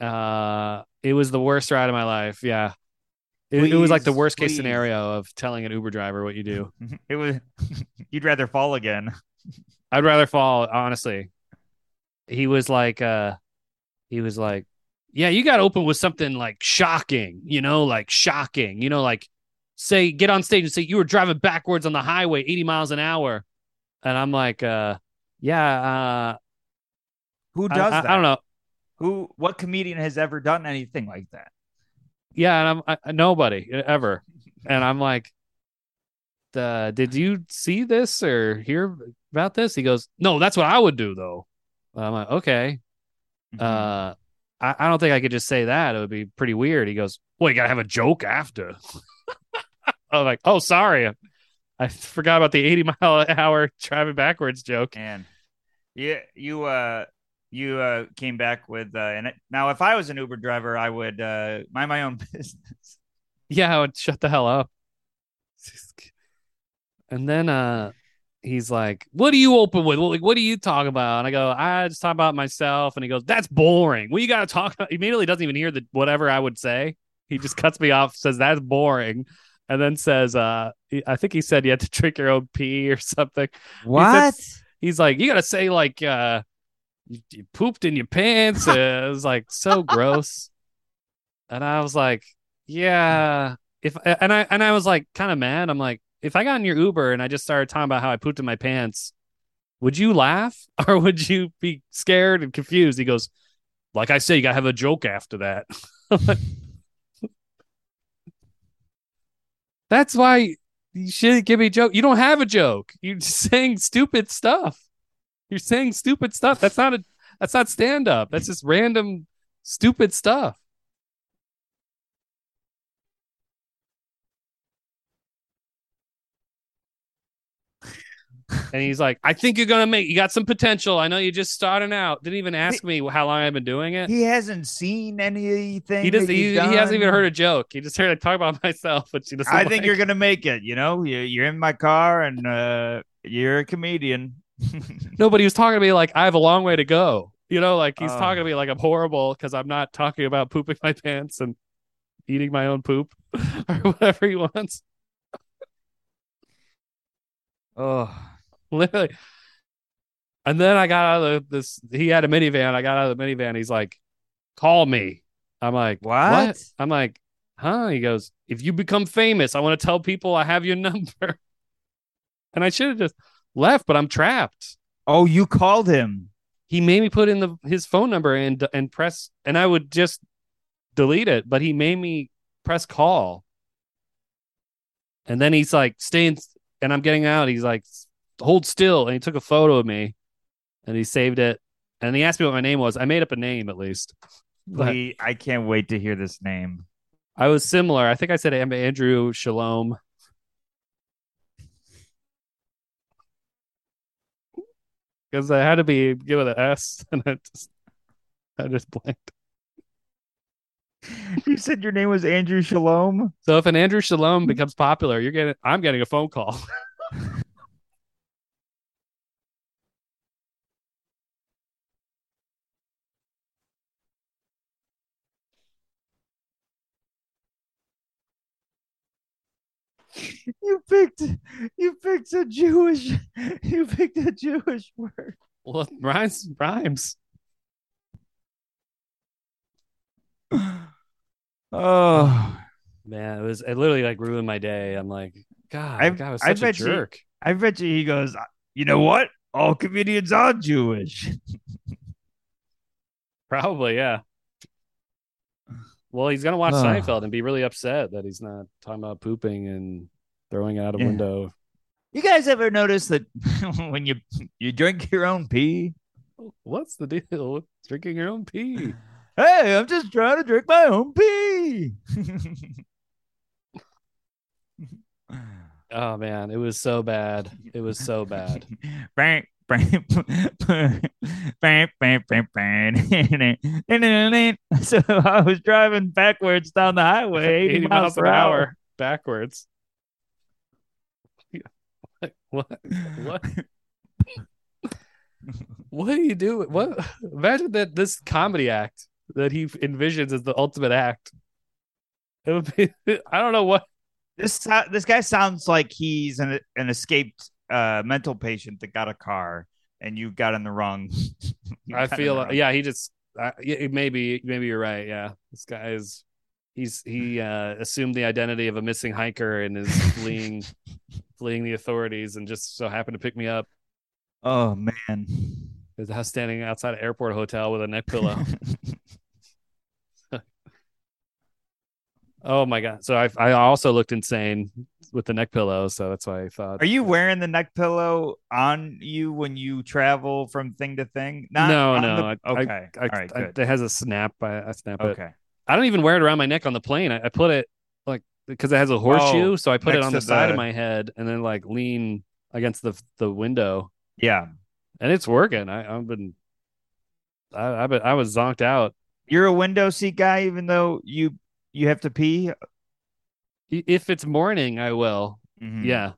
Uh, it was the worst ride of my life. Yeah, it, it was like the Please, worst case scenario of telling an Uber driver what you do. It was. You'd rather fall again. I'd rather fall. Honestly, he was like, uh, he was like, yeah, you got to open with something like shocking. You know, like shocking. You know, like say get on stage and say you were driving backwards on the highway 80 miles an hour, and I'm like, uh, yeah, uh, Who does I, that? I don't know. Who? What comedian has ever done anything like that? Yeah, and I'm I, nobody ever, and I'm like, uh, did you see this or hear about this? He goes, no, that's what I would do though. I'm like, okay. Mm-hmm. Uh, I, I don't think I could just say that. It would be pretty weird. He goes, well, you gotta have a joke after. I'm like, oh, sorry, I forgot about the 80 mile an hour driving backwards joke. And yeah, you uh you uh came back with uh and it, now if I was an Uber driver, I would uh mind my own business. Yeah, I would shut the hell up. And then uh he's like, What do you open with? What, what do you talk about? And I go, I just talk about myself. And he goes, That's boring. Well, you gotta talk about he immediately doesn't even hear the whatever I would say. He just cuts me off, says that's boring, and then says, uh he- I think he said you had to drink your own pee or something. What? He's like, You gotta say like uh you, you pooped in your pants. It was like so gross. And I was like, yeah. If and I and I was like kind of mad. I'm like, if I got in your Uber and I just started talking about how I pooped in my pants, would you laugh or would you be scared and confused? He goes, like I say, you gotta have a joke after that. Like, That's why you shouldn't give me a joke. You don't have a joke. You're just saying stupid stuff. You're saying stupid stuff. That's not a that's not stand up. That's just random stupid stuff. and he's like, "I think you're gonna make. You got some potential. I know you're just starting out. Didn't even ask me how long I've been doing it. He hasn't seen anything. He doesn't. He, he hasn't even heard a joke. He just heard I talk about myself, but she doesn't. I think you're gonna make it. You know, you're, you're in my car, and uh, you're a comedian. No, but he was talking to me like I have a long way to go. You know, like he's Oh. talking to oh. me like I'm horrible because I'm not talking about pooping my pants and eating my own poop or whatever he wants. oh, Literally. And then I got out of this. He had a minivan. I got out of the minivan. He's like, "Call me." I'm like, What? I'm like, "Huh?" He goes, "If you become famous, I want to tell people I have your number." And I should have just left, but I'm trapped. oh, you called him. he made me put in the his phone number and and press and I would just delete it, but he made me press call. And then he's like, stay in, and I'm getting out. He's like, hold still. And he took a photo of me and he saved it. And he asked me what my name was. I made up a name at least. But We, I can't wait to hear this name. I was similar. I think I said Andrew Shalom. Because I had to be give it an S, and I just I just blanked. You said your name was Andrew Shalom. So if an Andrew Shalom hmm. becomes popular, you're getting I'm getting a phone call. You picked. You picked a Jewish. You picked a Jewish word. well, it rhymes rhymes. Oh, Man, it was it literally like ruined my day. I'm like, God, I- that guy was I such a bet you- jerk. I bet you he goes. You know what? All comedians are Jewish. Probably, yeah. Well, he's gonna watch Ugh. Seinfeld and be really upset that he's not talking about pooping and throwing it out a Yeah. window. You guys ever notice that when you you drink your own pee? What's the deal with drinking your own pee? Hey, I'm just trying to drink my own pee. Oh man, it was so bad. It was so bad. So I was driving backwards down the highway, 80, 80 miles per hour backwards. What? What? What do you do? What? Imagine that this comedy act that he envisions as the ultimate act. It would be. I don't know what. This this guy sounds like he's an an escaped uh, mental patient that got a car, and you got in the wrong. I feel. wrong- yeah, he just. Uh, maybe. Maybe you're right. Yeah, this guy is. He's he uh, assumed the identity of a missing hiker and is fleeing, fleeing the authorities, and just so happened to pick me up. Oh man. Because I was standing outside an airport hotel with a neck pillow. oh my god! So I I also looked insane with the neck pillow, so that's why I thought. Are you wearing the neck pillow on you when you travel from thing to thing? Not no, no. the- I, okay. I, All right. I- Good. it has a snap. I, I snap it. okay. I don't even wear it around my neck on the plane. I, I put it like because it has a horseshoe, Oh, so I put it on the side the- of my head and then like lean against the the window, Yeah. and it's working. I, I've been, I, I've been, I was zonked out. You're a window seat guy, even though you you have to pee. If it's morning, I will. Mhm. Yeah.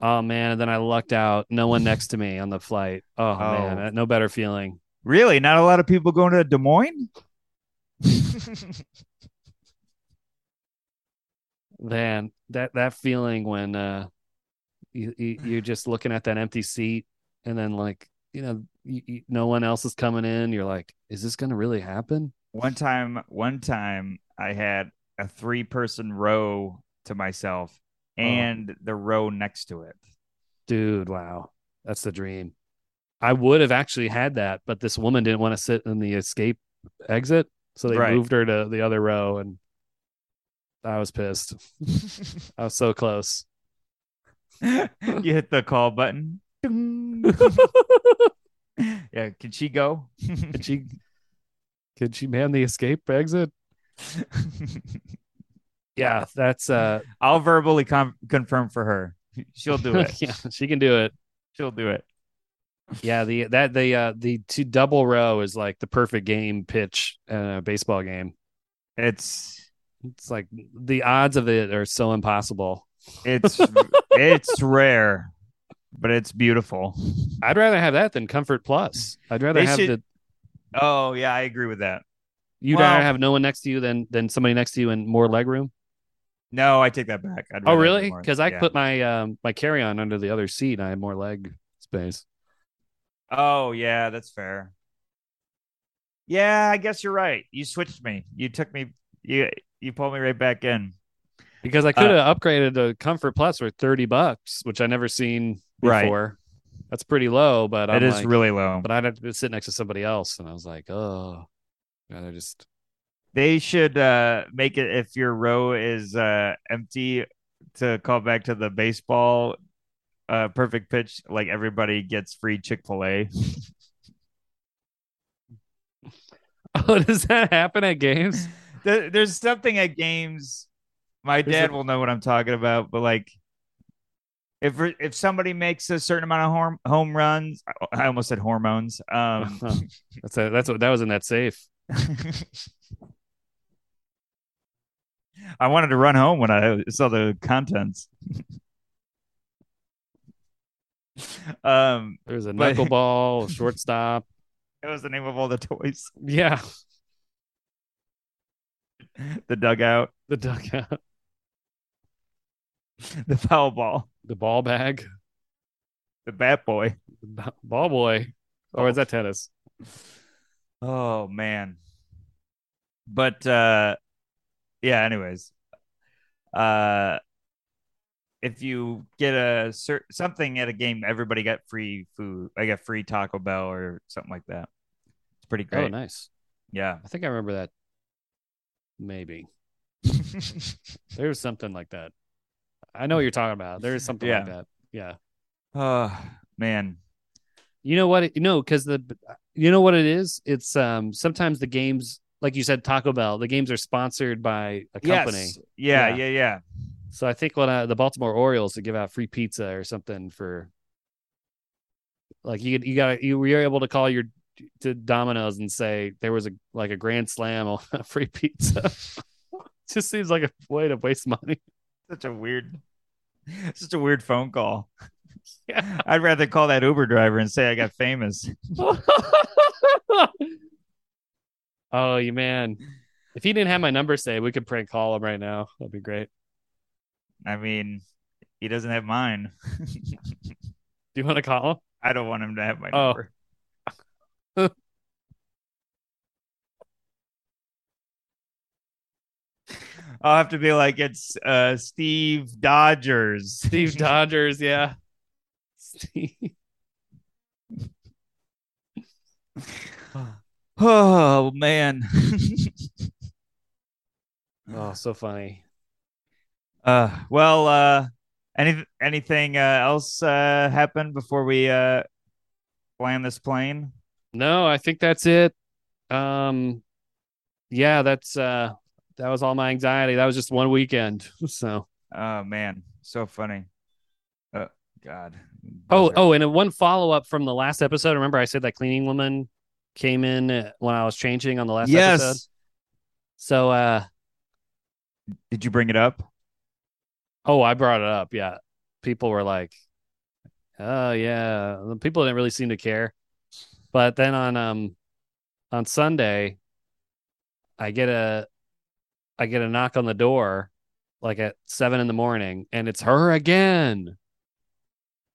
Oh man, and then I lucked out. No one next to me on the flight. Oh, man, Oh. no better feeling. Really? Not a lot of people going to Des Moines? Man, that that feeling when uh you, you you're just looking at that empty seat and then like, you know, you, you, no one else is coming in, you're like, is this going to really happen? one time, one time, I had a three person row to myself and the row next to it. Dude, wow. That's the dream. I would have actually had that, but this woman didn't want to sit in the escape exit, so they Right. moved her to the other row and I was pissed. I was so close. you hit the call button. Yeah, can she go? Could she could she man the escape exit? Yeah, that's uh I'll verbally com- confirm for her. She'll do it. yeah, she can do it. she'll do it. Yeah, the that the uh the two double row is like the perfect game pitch in a baseball game. It's It's like the odds of it are so impossible. it's it's rare, but it's beautiful. I'd rather have that than Comfort Plus. I'd rather They have should- the Oh yeah, I agree with that. you'd Well- rather have no one next to you than than somebody next to you and more leg room. No, I take that back. I'd Oh really? Because I yeah. put my um my carry on under the other seat and I had more leg space. Oh yeah, that's fair. Yeah, I guess you're right. You switched me. You took me. You you pulled me right back in. Because I could have upgraded to Comfort Plus for thirty bucks, which I never seen Right. before. That's pretty low, but I'm It is like, really low. but I'd have to sit next to somebody else, and I was like, oh, rather just They should uh make it if your row is uh empty to call back to the baseball uh perfect pitch like everybody gets free Chick-fil-A. Oh, does that happen at games? There- There's something at games my There's dad a- will know what I'm talking about, but like if if somebody makes a certain amount of home home runs, I almost said hormones. Um That's a, that's what that was in that safe. I wanted to run home when I saw the contents. um, There's a But- knuckleball, a shortstop. that was the name of all the toys. Yeah, The dugout, the dugout, the foul ball, the ball bag, the bat boy. the b- ball boy. Or is that tennis? Oh man. But uh yeah, anyways. Uh if you get a cer- something at a game, everybody got free food. I got free Taco Bell or something like that. It's pretty great. Oh, nice. Yeah. I think I remember that. Maybe there's something like that. I know what you're talking about. There is something like Yeah. that. Yeah. oh man. You know what? It, you know, because the you know what it is. It's um sometimes the games, like you said, Taco Bell. The games are sponsored by a company. Yes. Yeah, Yeah. yeah, yeah. So I think when uh, the Baltimore Orioles to give out free pizza or something for, like you you got you were able to call your to Domino's and say there was a like a grand slam on free pizza. Just seems like a way to waste money. Such a weird such a weird phone call. Yeah. I'd rather call that Uber driver and say I got famous. oh, you man! If he didn't have my number saved, we could prank call him right now. That'd be great. I mean, he doesn't have mine. Do you want to call him? I don't want him to have my Oh. number. I'll have to be like it's uh Steve Dodgers. Steve Dodgers, yeah. Steve. oh man. Oh, so funny. Uh well uh any anything uh, else uh happened before we uh land this plane? No, I think that's it. Um, yeah, that's uh, that was all my anxiety. That was just one weekend. So, Oh man, so funny. Oh god. oh, oh, and one follow up from the last episode. Remember, I said that cleaning woman came in uh, when I was changing on the last yes. episode. So, uh, Did you bring it up? Oh, I brought it up. Yeah, people were like, "Oh yeah," the people didn't really seem to care. But then on um on Sunday, I get a I get a knock on the door like at seven in the morning, and it's her again.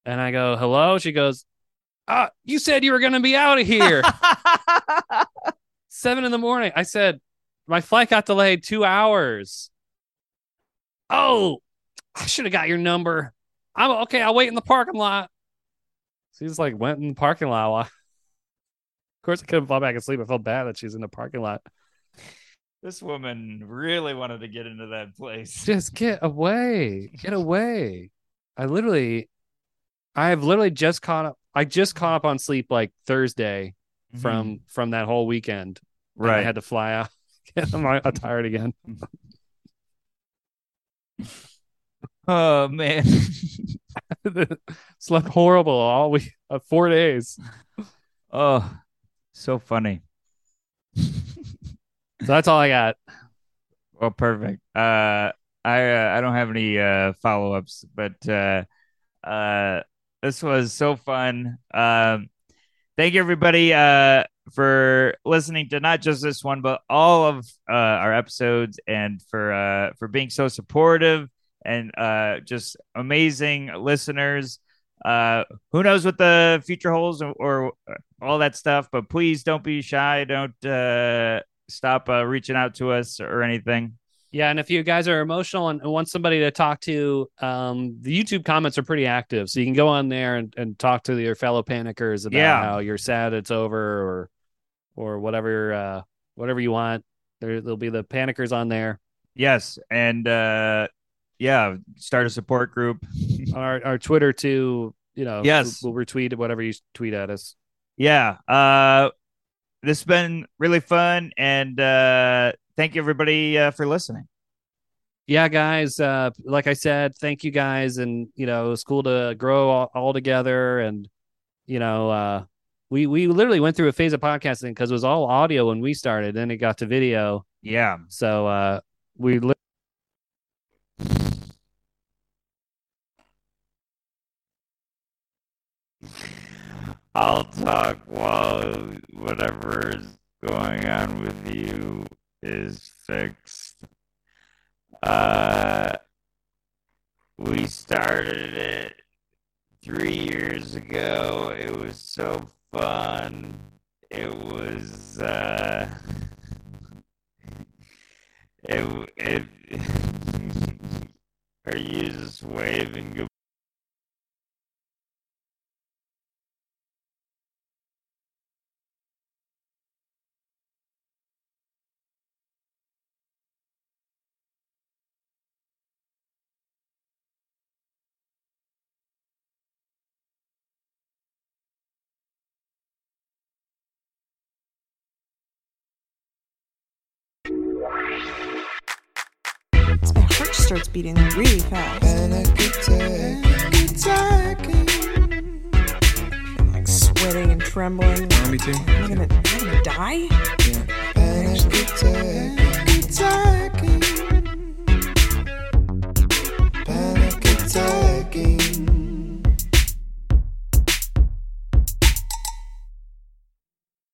And I go, "Hello." She goes, "Ah, you said you were going to be out of here seven in the morning." I said, "My flight got delayed two hours." Oh, I should have got your number. I'm okay. I'll wait in the parking lot. She's like went in the parking lot. Of course, I couldn't fall back asleep. I felt bad that she's in the parking lot. this woman really wanted to get into that place. Just get away. Get away. I literally, I have literally just caught up. I just caught up on sleep like Thursday from mm-hmm. from that whole weekend. Right. I had to fly out. I'm, I'm tired again. oh man. Slept horrible all week, uh, four days. Oh, so funny. So that's all I got. Well, perfect. Uh, I uh, I don't have any uh follow ups, but uh, uh, this was so fun. Um, thank you everybody uh for listening to not just this one, but all of uh our episodes, and for uh for being so supportive and uh just amazing listeners. Uh, who knows what the future holds or, or all that stuff, but please don't be shy. Don't uh stop uh, reaching out to us or anything. Yeah, and if you guys are emotional and want somebody to talk to, um, the YouTube comments are pretty active, so you can go on there and, and talk to your fellow panickers about Yeah. how you're sad it's over or or whatever uh, whatever you want. There, there'll be the panickers on there. Yes, and uh, yeah, start a support group. Our our Twitter too. You know, Yes. we'll, we'll retweet whatever you tweet at us. Yeah, uh, this has been really fun, and uh, thank you everybody uh, for listening. yeah guys uh like i said thank you guys and you know it was cool to grow all, all together and you know uh we we literally went through a phase of podcasting because it was all audio when we started then it got to video Yeah, so uh we li- I'll talk while whatever is going on with you is fixed. Uh, we started it three years ago. It was so fun. It was, uh, it, it, are you just waving goodbye? beating really fast. And I get tagging. I'm like sweating and trembling. Oh, me too. Am I gonna, am I gonna die? Yeah. And I